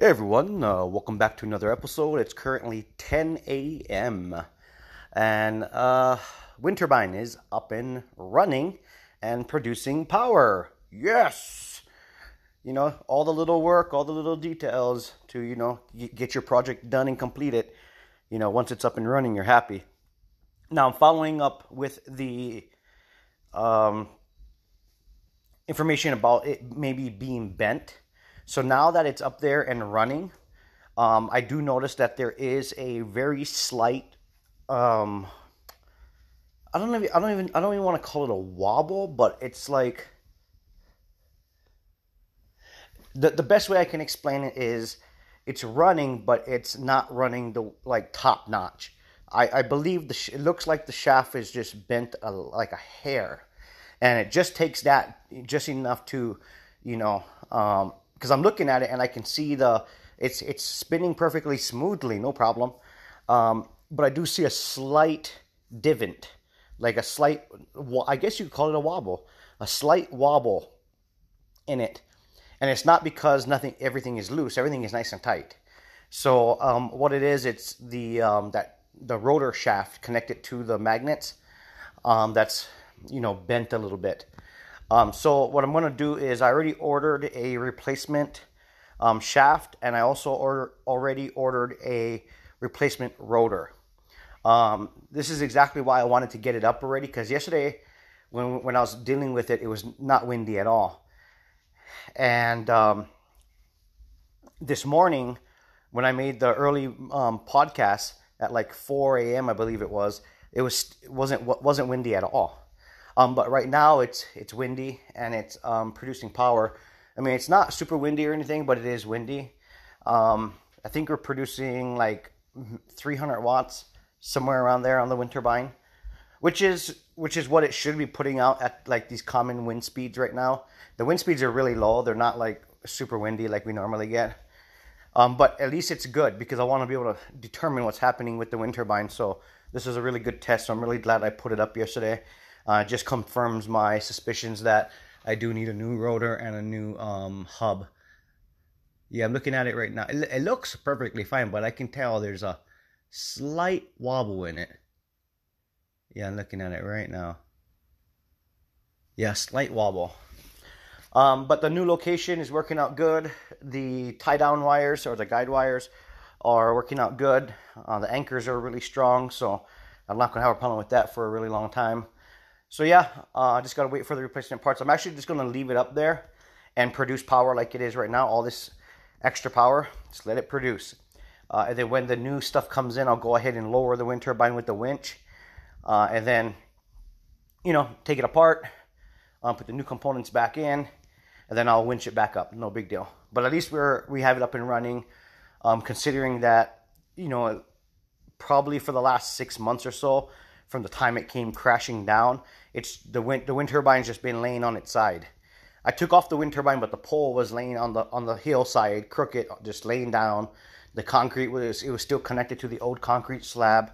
Hey everyone, uh, welcome back to another episode. It's currently 10 a.m. and uh, wind turbine is up and running and producing power. Yes! You know, all the little work, all the little details to, you know, get your project done and complete it. You know, once it's up and running, you're happy. Now I'm following up with the um, information about it maybe being bent so now that it's up there and running, um, I do notice that there is a very slight. Um, I don't even. I don't even. I don't even want to call it a wobble, but it's like the the best way I can explain it is it's running, but it's not running the like top notch. I, I believe the sh- it looks like the shaft is just bent a, like a hair, and it just takes that just enough to, you know, um, because I'm looking at it and I can see the it's it's spinning perfectly smoothly, no problem. Um, but I do see a slight divot, like a slight, I guess you could call it a wobble, a slight wobble in it, and it's not because nothing, everything is loose, everything is nice and tight. So um, what it is, it's the um, that the rotor shaft connected to the magnets um, that's you know bent a little bit. Um, so what I'm going to do is I already ordered a replacement um, shaft and I also order, already ordered a replacement rotor. Um, this is exactly why I wanted to get it up already because yesterday when, when I was dealing with it, it was not windy at all. And um, this morning when I made the early um, podcast at like 4 a.m., I believe it was, it was it wasn't wasn't windy at all. Um, but right now it's it's windy and it's um, producing power. I mean, it's not super windy or anything, but it is windy. Um, I think we're producing like 300 watts somewhere around there on the wind turbine, which is which is what it should be putting out at like these common wind speeds right now. The wind speeds are really low; they're not like super windy like we normally get. Um, but at least it's good because I want to be able to determine what's happening with the wind turbine. So this is a really good test. So I'm really glad I put it up yesterday uh, just confirms my suspicions that I do need a new rotor and a new um, hub. Yeah, I'm looking at it right now. It, it, looks perfectly fine, but I can tell there's a slight wobble in it. Yeah, I'm looking at it right now. Yeah, slight wobble. Um, but the new location is working out good. The tie down wires or the guide wires are working out good. Uh, the anchors are really strong, so I'm not going to have a problem with that for a really long time. So yeah, uh, I just got to wait for the replacement parts. I'm actually just to leave it up there and produce power like it is right now. All this extra power, just let it produce. Uh, and then when the new stuff comes in, I'll go ahead and lower the wind turbine with the winch. Uh, and then, you know, take it apart, uh, put the new components back in, and then I'll winch it back up. No big deal. But at least we're we have it up and running. Um, considering that, you know, probably for the last six months or so, from the time it came crashing down. It's the wind the wind turbine's just been laying on its side. I took off the wind turbine, but the pole was laying on the on the hillside, crooked, just laying down. The concrete was it was still connected to the old concrete slab.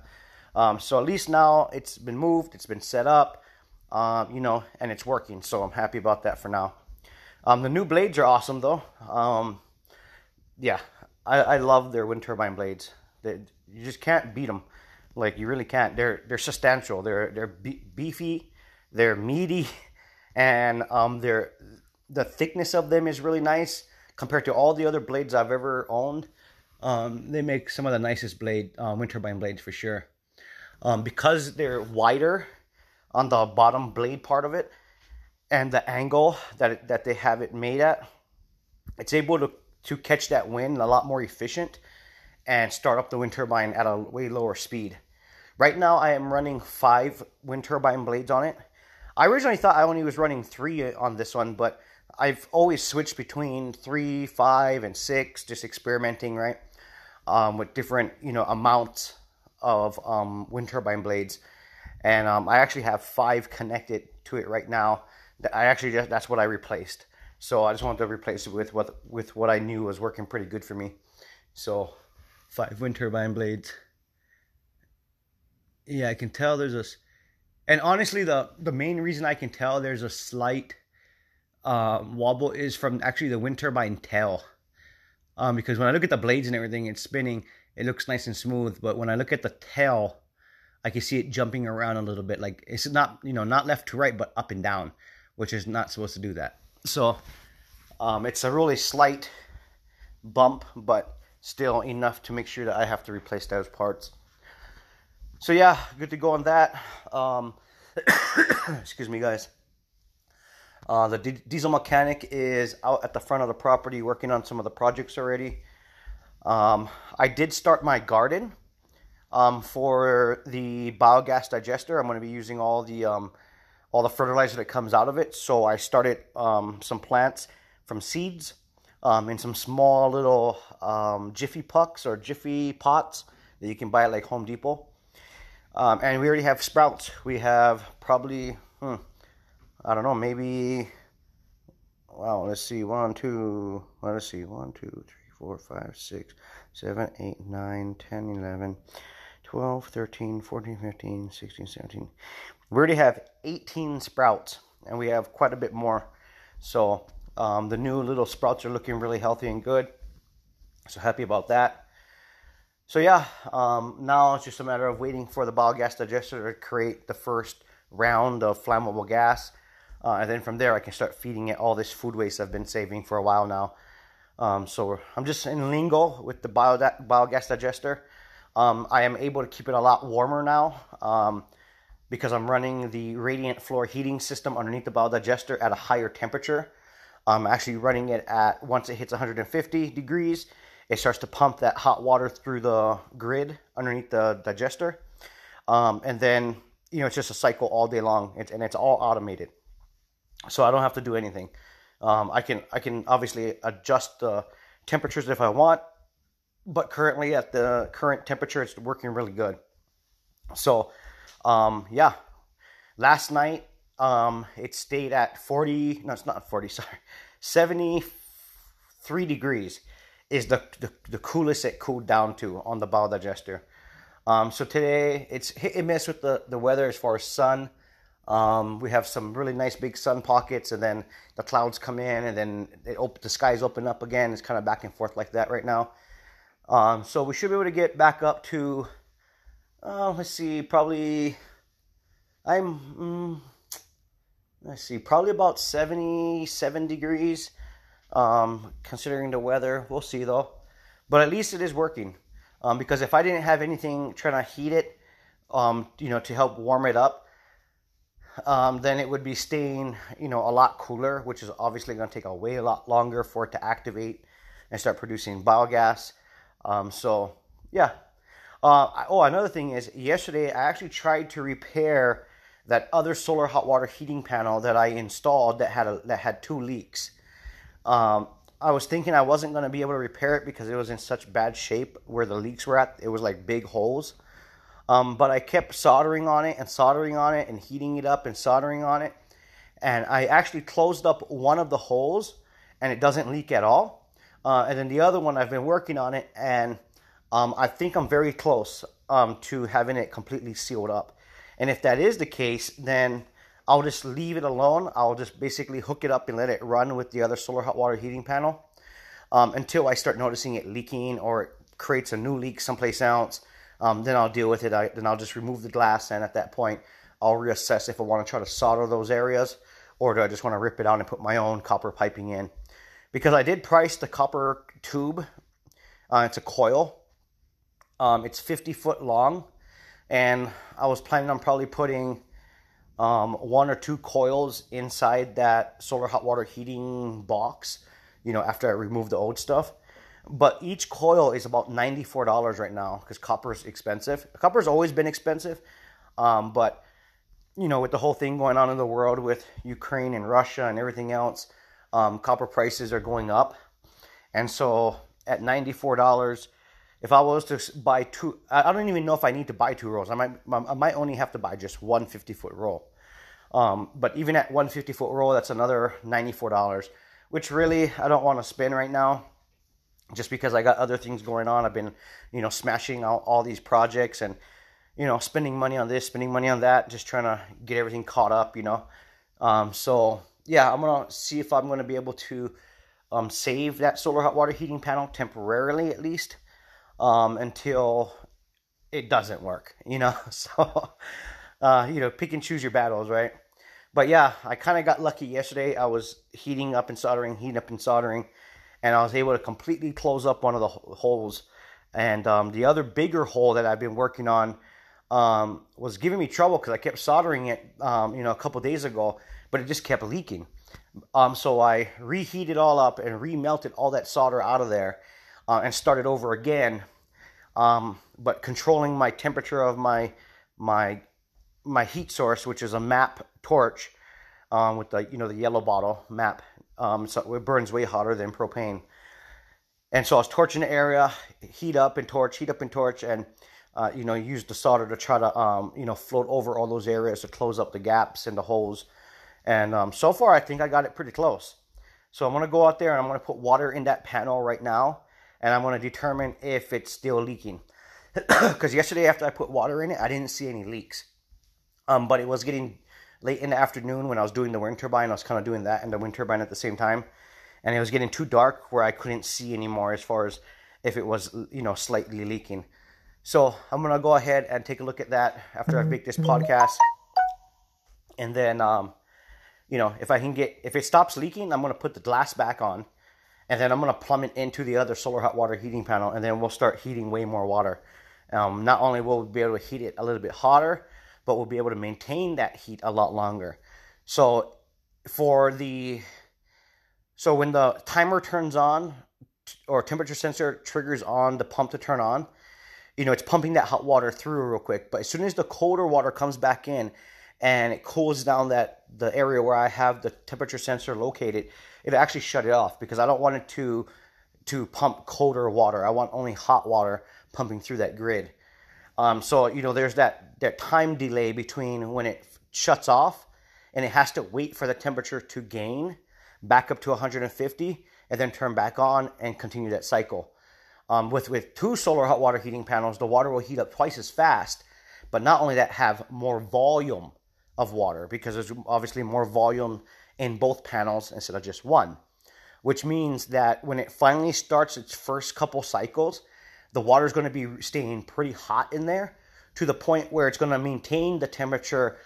Um, so at least now it's been moved, it's been set up, um, you know, and it's working. So I'm happy about that for now. Um, the new blades are awesome though. Um, yeah, I, I love their wind turbine blades. They, you just can't beat them. Like you really can't. They're they're substantial. They're they're beefy. They're meaty, and um, they're the thickness of them is really nice compared to all the other blades I've ever owned. Um, they make some of the nicest blade um, wind turbine blades for sure. Um, because they're wider on the bottom blade part of it, and the angle that it, that they have it made at, it's able to to catch that wind a lot more efficient and start up the wind turbine at a way lower speed. Right now, I am running five wind turbine blades on it. I originally thought I only was running three on this one, but I've always switched between three, five, and six, just experimenting, right, um, with different you know amounts of um, wind turbine blades, and um, I actually have five connected to it right now. I actually just that's what I replaced. So I just wanted to replace it with what with what I knew was working pretty good for me. So five wind turbine blades. Yeah, I can tell there's a, and honestly, the the main reason I can tell there's a slight uh, wobble is from actually the wind turbine tail. um, because when I look at the blades and everything, it's spinning. It looks nice and smooth, but when I look at the tail, I can see it jumping around a little bit. Like it's not you know not left to right, but up and down, which is not supposed to do that. So um, it's a really slight bump, but still enough to make sure that I have to replace those parts. So yeah, good to go on that. Um, excuse me, guys. Uh, the diesel mechanic is out at the front of the property working on some of the projects already. Um, I did start my garden um, for the biogas digester. I'm going to be using all the um, all the fertilizer that comes out of it. So I started um, some plants from seeds um, in some small little um, Jiffy pucks or Jiffy pots that you can buy at like Home Depot. And we already have sprouts. We have probably, hmm, I don't know, maybe, wow, let's see, one, two, let's see, one, two, three, four, five, six, seven, eight, nine, 10, 11, 12, 13, 14, 15, 16, 17. We already have 18 sprouts, and we have quite a bit more. So um, the new little sprouts are looking really healthy and good. So happy about that. So yeah, um, now it's just a matter of waiting for the biogas digester to create the first round of flammable gas. Uh, and then from there, I can start feeding it all this food waste I've been saving for a while now. Um, so I'm just in lingo with the bio biogas digester. Um, I am able to keep it a lot warmer now um, because I'm running the radiant floor heating system underneath the biodigester at a higher temperature. I'm actually running it at once it hits 150 degrees, it starts to pump that hot water through the grid underneath the digester, um, and then you know it's just a cycle all day long, and it's all automated, so I don't have to do anything. Um, I can I can obviously adjust the temperatures if I want, but currently at the current temperature, it's working really good. So, um, yeah, last night um, it stayed at 40. No, it's not 40. Sorry, 73 degrees is the, the, the coolest it cooled down to on the biodigester. Um, so today it's hit and miss with the, the weather as far as sun. Um, we have some really nice big sun pockets, and then the clouds come in, and then it op- the skies open up again. It's kind of back and forth like that right now. Um, so we should be able to get back up to, uh, let's see, probably, I'm, mm, let's see, probably about 77 degrees, um, considering the weather. We'll see though. But at least it is working. Um, because if I didn't have anything trying to heat it, um, you know, to help warm it up, um, then it would be staying, you know, a lot cooler, which is obviously going to take a way a lot longer for it to activate and start producing biogas. Um, so, yeah. Uh, oh, another thing is, yesterday I actually tried to repair that other solar hot water heating panel that I installed that had a, that had two leaks. Um, I was thinking I wasn't going to be able to repair it because it was in such bad shape where the leaks were at. It was like big holes. Um, but I kept soldering on it and soldering on it and heating it up and soldering on it. And I actually closed up one of the holes and it doesn't leak at all. Uh, and then the other one, I've been working on it and um, I think I'm very close um, to having it completely sealed up. And if that is the case, then I'll just leave it alone. I'll just basically hook it up and let it run with the other solar hot water heating panel um, until I start noticing it leaking or it creates a new leak someplace else um, then I'll deal with it. I, then I'll just remove the glass, and at that point, I'll reassess if I want to try to solder those areas or do I just want to rip it out and put my own copper piping in. Because I did price the copper tube. Uh, it's a coil. Um, it's 50 foot long, and I was planning on probably putting um, one or two coils inside that solar hot water heating box. You know, after I remove the old stuff. But each coil is about $94 right now because copper is expensive. Copper's always been expensive. Um, but, you know, with the whole thing going on in the world with Ukraine and Russia and everything else, um, copper prices are going up. And so at $94, if I was to buy two, I don't even know if I need to buy two rolls. I might, I might only have to buy just one 50 foot roll. Um, but even at one 50 foot roll, that's another $94, which really I don't want to spend right now just because I got other things going on. I've been, you know, smashing all, all these projects and, you know, spending money on this, spending money on that, just trying to get everything caught up, you know. Um, so yeah, I'm gonna see if I'm gonna be able to um, save that solar hot water heating panel temporarily at least um, until it doesn't work, you know. So, uh, you know, pick and choose your battles, right? But yeah, I kind of got lucky yesterday. I was heating up and soldering, heating up and soldering, and I was able to completely close up one of the holes. And um, the other bigger hole that I've been working on um, was giving me trouble because I kept soldering it, um, you know, a couple days ago, but it just kept leaking. Um, so I reheated all up and remelted all that solder out of there uh, and started over again. Um, but controlling my temperature of my my my heat source, which is a MAP torch um, with the you know the yellow bottle MAP, um, so it burns way hotter than propane. And so I was torching the area, heat up and torch, heat up and torch, and uh, you know use the solder to try to um, you know float over all those areas to close up the gaps and the holes. And um, so far, I think I got it pretty close. So I'm gonna go out there and I'm gonna put water in that panel right now and I'm going to determine if it's still leaking. Because yesterday after I put water in it, I didn't see any leaks. Um, but it was getting late in the afternoon when I was doing the wind turbine. I was kind of doing that and the wind turbine at the same time. And it was getting too dark where I couldn't see anymore as far as if it was, you know, slightly leaking. So I'm going to go ahead and take a look at that after I make this podcast. And then, um, you know, if I can get, if it stops leaking, I'm going to put the glass back on and then I'm going to plumb it into the other solar hot water heating panel, and then we'll start heating way more water. Um, not only will we be able to heat it a little bit hotter, but we'll be able to maintain that heat a lot longer. So for the so when the timer turns on or temperature sensor triggers on the pump to turn on, you know, it's pumping that hot water through real quick. But as soon as the colder water comes back in and it cools down that the area where I have the temperature sensor located, it actually shut it off because I don't want it to to pump colder water. I want only hot water pumping through that grid. Um, so you know, there's that that time delay between when it shuts off and it has to wait for the temperature to gain back up to 150 and then turn back on and continue that cycle. Um, with with two solar hot water heating panels, the water will heat up twice as fast, but not only that, have more volume of water because there's obviously more volume in both panels instead of just one, which means that when it finally starts its first couple cycles, the water is going to be staying pretty hot in there to the point where it's going to maintain the temperature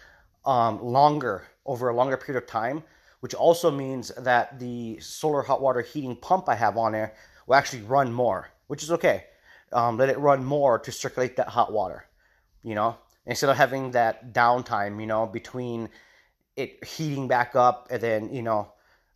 um, longer over a longer period of time, which also means that the solar hot water heating pump I have on there will actually run more, which is okay. Um, let it run more to circulate that hot water, you know, instead of having that downtime, you know, between it heating back up and then you know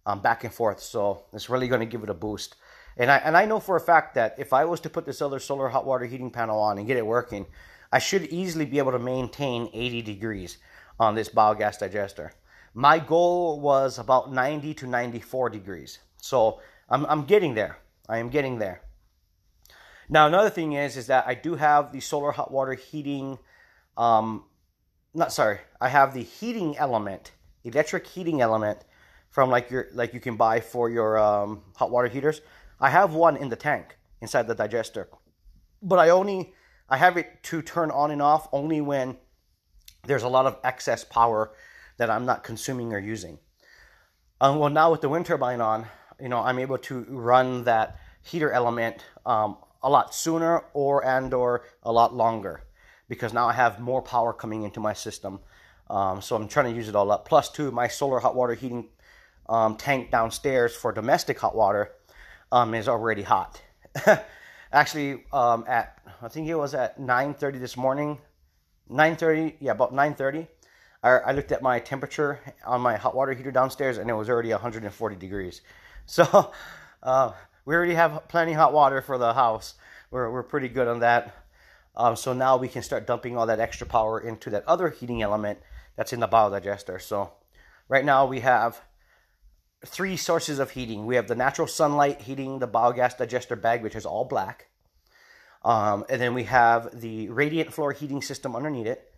um, back and forth. So it's really going to give it a boost. And I and I know for a fact that if I was to put this other solar hot water heating panel on and get it working, I should easily be able to maintain 80 degrees on this biogas digester. My goal was about 90 to 94 degrees. So I'm, I'm getting there. I am getting there. Now another thing is is that I do have the solar hot water heating um, not sorry, I have the heating element, electric heating element from like your like you can buy for your um, hot water heaters. I have one in the tank inside the digester, but I only I have it to turn on and off only when there's a lot of excess power that I'm not consuming or using. Um, well, now with the wind turbine on, you know, I'm able to run that heater element um, a lot sooner or and or a lot longer because now I have more power coming into my system. Um, so I'm trying to use it all up. Plus, two, my solar hot water heating um, tank downstairs for domestic hot water um, is already hot. Actually, um, at I think it was at 9:30 this morning. 9:30, yeah, about 9:30. I, I looked at my temperature on my hot water heater downstairs, and it was already 140 degrees. So uh, we already have plenty hot water for the house. We're we're pretty good on that. Um, so now we can start dumping all that extra power into that other heating element that's in the biodigester. So right now we have three sources of heating. We have the natural sunlight heating the biogas digester bag, which is all black. Um, and then we have the radiant floor heating system underneath it.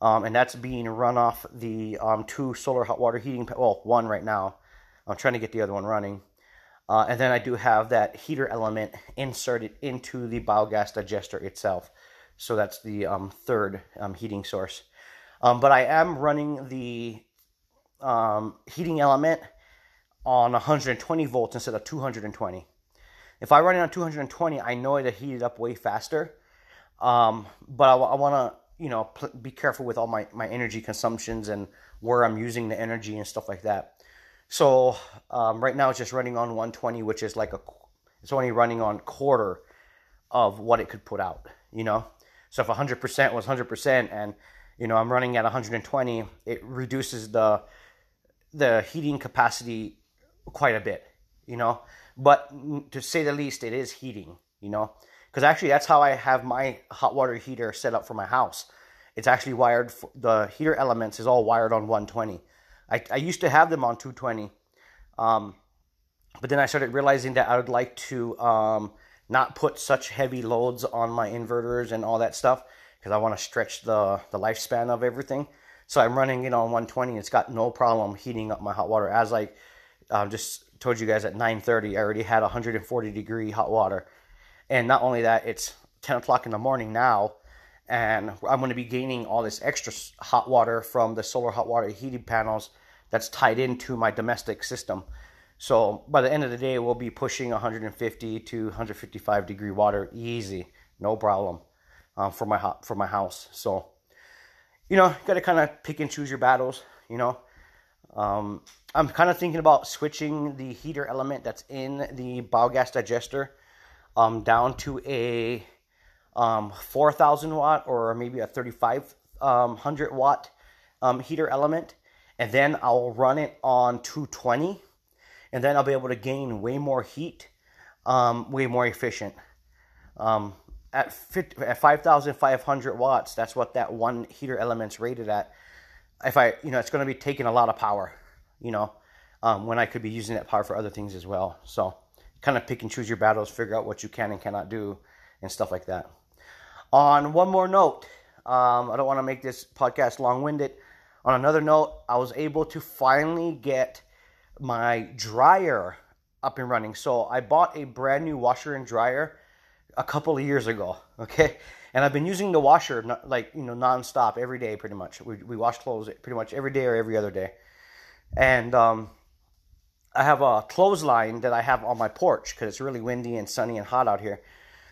Um, and that's being run off the um, two solar hot water heating, well, one right now. I'm trying to get the other one running. Uh, and then I do have that heater element inserted into the biogas digester itself. So that's the um, third um, heating source. Um, but I am running the um, heating element on 120 volts instead of 220. If I run it on 220, I know it'll heat it up way faster. Um, but I, I want to, you know, pl- be careful with all my, my energy consumptions and where I'm using the energy and stuff like that. So um, right now it's just running on 120, which is like a, it's only running on quarter of what it could put out, you know? So if 100% was 100% and, you know, I'm running at 120, it reduces the, the heating capacity quite a bit, you know? But to say the least, it is heating, you know? Because actually, that's how I have my hot water heater set up for my house. It's actually wired, for, the heater elements is all wired on 120. I, I used to have them on 220. Um, but then I started realizing that I would like to um, not put such heavy loads on my inverters and all that stuff because I want to stretch the, the lifespan of everything. So I'm running it on 120. It's got no problem heating up my hot water. As I um, just told you guys at 9:30, I already had 140 degree hot water, and not only that, it's 10 o'clock in the morning now, and I'm going to be gaining all this extra hot water from the solar hot water heating panels that's tied into my domestic system. So by the end of the day, we'll be pushing 150 to 155 degree water easy, no problem, um, for my for my house. So, you know, you got to kind of pick and choose your battles. You know, um, I'm kind of thinking about switching the heater element that's in the biogas digester um, down to a um, 4,000 watt or maybe a 3,500 um, watt um, heater element, and then I'll run it on 220 and then I'll be able to gain way more heat, way more efficient. Um, at, 50, at 5,500 watts, that's what that one heater element's rated at. If I, you know, it's going to be taking a lot of power, you know, um, when I could be using that power for other things as well. So, kind of pick and choose your battles, figure out what you can and cannot do, and stuff like that. On one more note, um, I don't want to make this podcast long winded. On another note, I was able to finally get my dryer up and running. So I bought a brand new washer and dryer a couple of years ago. Okay, and I've been using the washer like you know nonstop every day, pretty much. We we wash clothes pretty much every day or every other day, and um, I have a clothesline that I have on my porch because it's really windy and sunny and hot out here.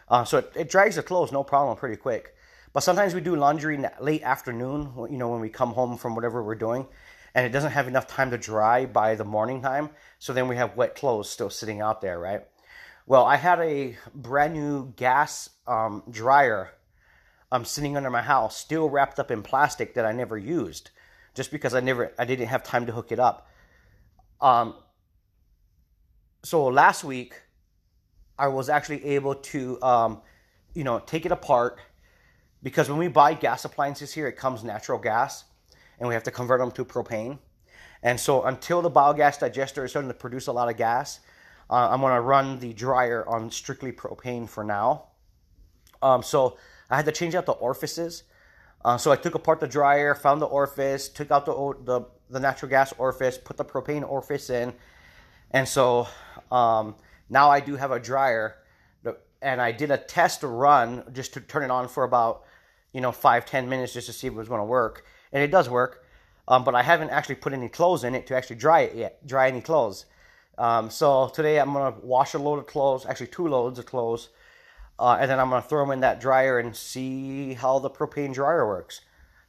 Uh, so it, it drags the clothes no problem pretty quick. But sometimes we do laundry late afternoon, you know, when we come home from whatever we're doing and it doesn't have enough time to dry by the morning time. So then we have wet clothes still sitting out there, right? Well, I had a brand new gas um, dryer um, sitting under my house, still wrapped up in plastic that I never used, just because I never, I didn't have time to hook it up. Um, so last week, I was actually able to, um, you know, take it apart because when we buy gas appliances here, it comes natural gas and we have to convert them to propane. And so until the biogas digester is starting to produce a lot of gas, uh, I'm going to run the dryer on strictly propane for now. Um, so I had to change out the orifices. Uh, so I took apart the dryer, found the orifice, took out the, the, the natural gas orifice, put the propane orifice in. And so um, now I do have a dryer. And I did a test run just to turn it on for about, you know, five, ten minutes just to see if it was going to work and it does work. Um, but I haven't actually put any clothes in it to actually dry it yet, dry any clothes. Um, so today I'm gonna wash a load of clothes, actually two loads of clothes, uh, and then I'm gonna throw them in that dryer and see how the propane dryer works.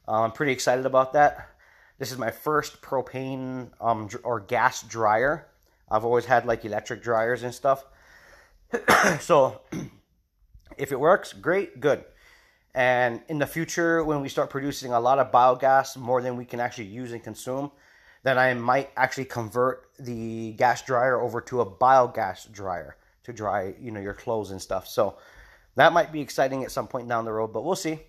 Uh, I'm pretty excited about that. This is my first propane um, or gas dryer. I've always had like electric dryers and stuff. so if it works, great, good. And in the future, when we start producing a lot of biogas, more than we can actually use and consume, then I might actually convert the gas dryer over to a biogas dryer to dry, you know, your clothes and stuff. So that might be exciting at some point down the road, but we'll see.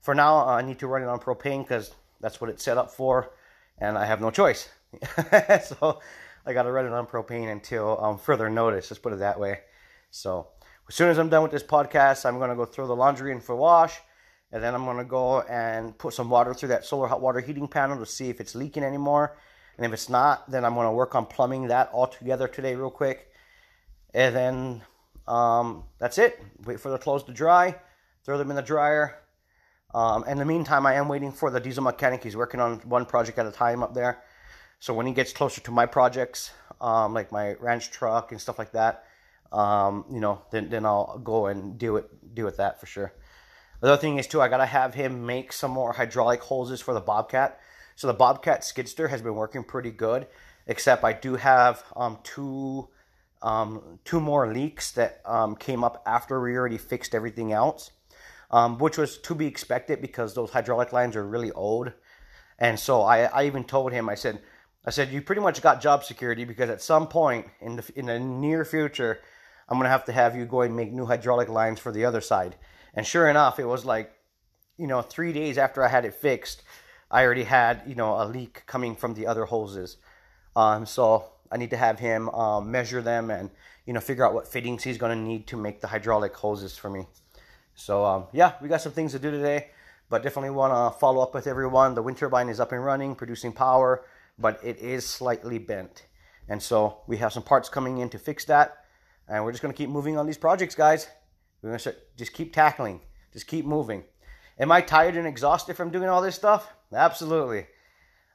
For now, uh, I need to run it on propane because that's what it's set up for, and I have no choice. so I got to run it on propane until um, further notice. Let's put it that way. So as soon as I'm done with this podcast, I'm to go throw the laundry in for wash. And then I'm to go and put some water through that solar hot water heating panel to see if it's leaking anymore. And if it's not, then I'm going to work on plumbing that all together today, real quick. And then um, that's it. Wait for the clothes to dry, throw them in the dryer. Um, in the meantime, I am waiting for the diesel mechanic. He's working on one project at a time up there. So when he gets closer to my projects, um, like my ranch truck and stuff like that, um, you know, then then I'll go and do it do with that for sure. The other thing is too, I gotta have him make some more hydraulic hoses for the Bobcat. So the Bobcat skid steer has been working pretty good, except I do have um, two um, two more leaks that um, came up after we already fixed everything else, um, which was to be expected because those hydraulic lines are really old. And so I, I even told him, I said, I said, you pretty much got job security because at some point in the in the near future, I'm gonna have to have you go and make new hydraulic lines for the other side. And sure enough, it was like, you know, three days after I had it fixed, I already had you know a leak coming from the other hoses. Um, so I need to have him um, measure them and you know figure out what fittings he's going to need to make the hydraulic hoses for me. So um, yeah, we got some things to do today, but definitely want to follow up with everyone. The wind turbine is up and running, producing power, but it is slightly bent, and so we have some parts coming in to fix that. And we're just going to keep moving on these projects, guys. We're going to just keep tackling, just keep moving. Am I tired and exhausted from doing all this stuff? Absolutely.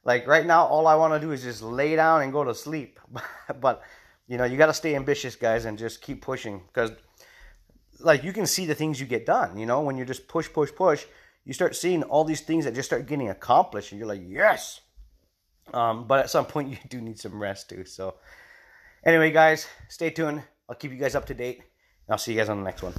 Like right now, all I want to do is just lay down and go to sleep. but you know, you got to stay ambitious, guys, and just keep pushing because, like, you can see the things you get done. You know, when you just push, push, push, you start seeing all these things that just start getting accomplished, and you're like, yes. Um, but at some point, you do need some rest too. So, anyway, guys, stay tuned. I'll keep you guys up to date. I'll see you guys on the next one.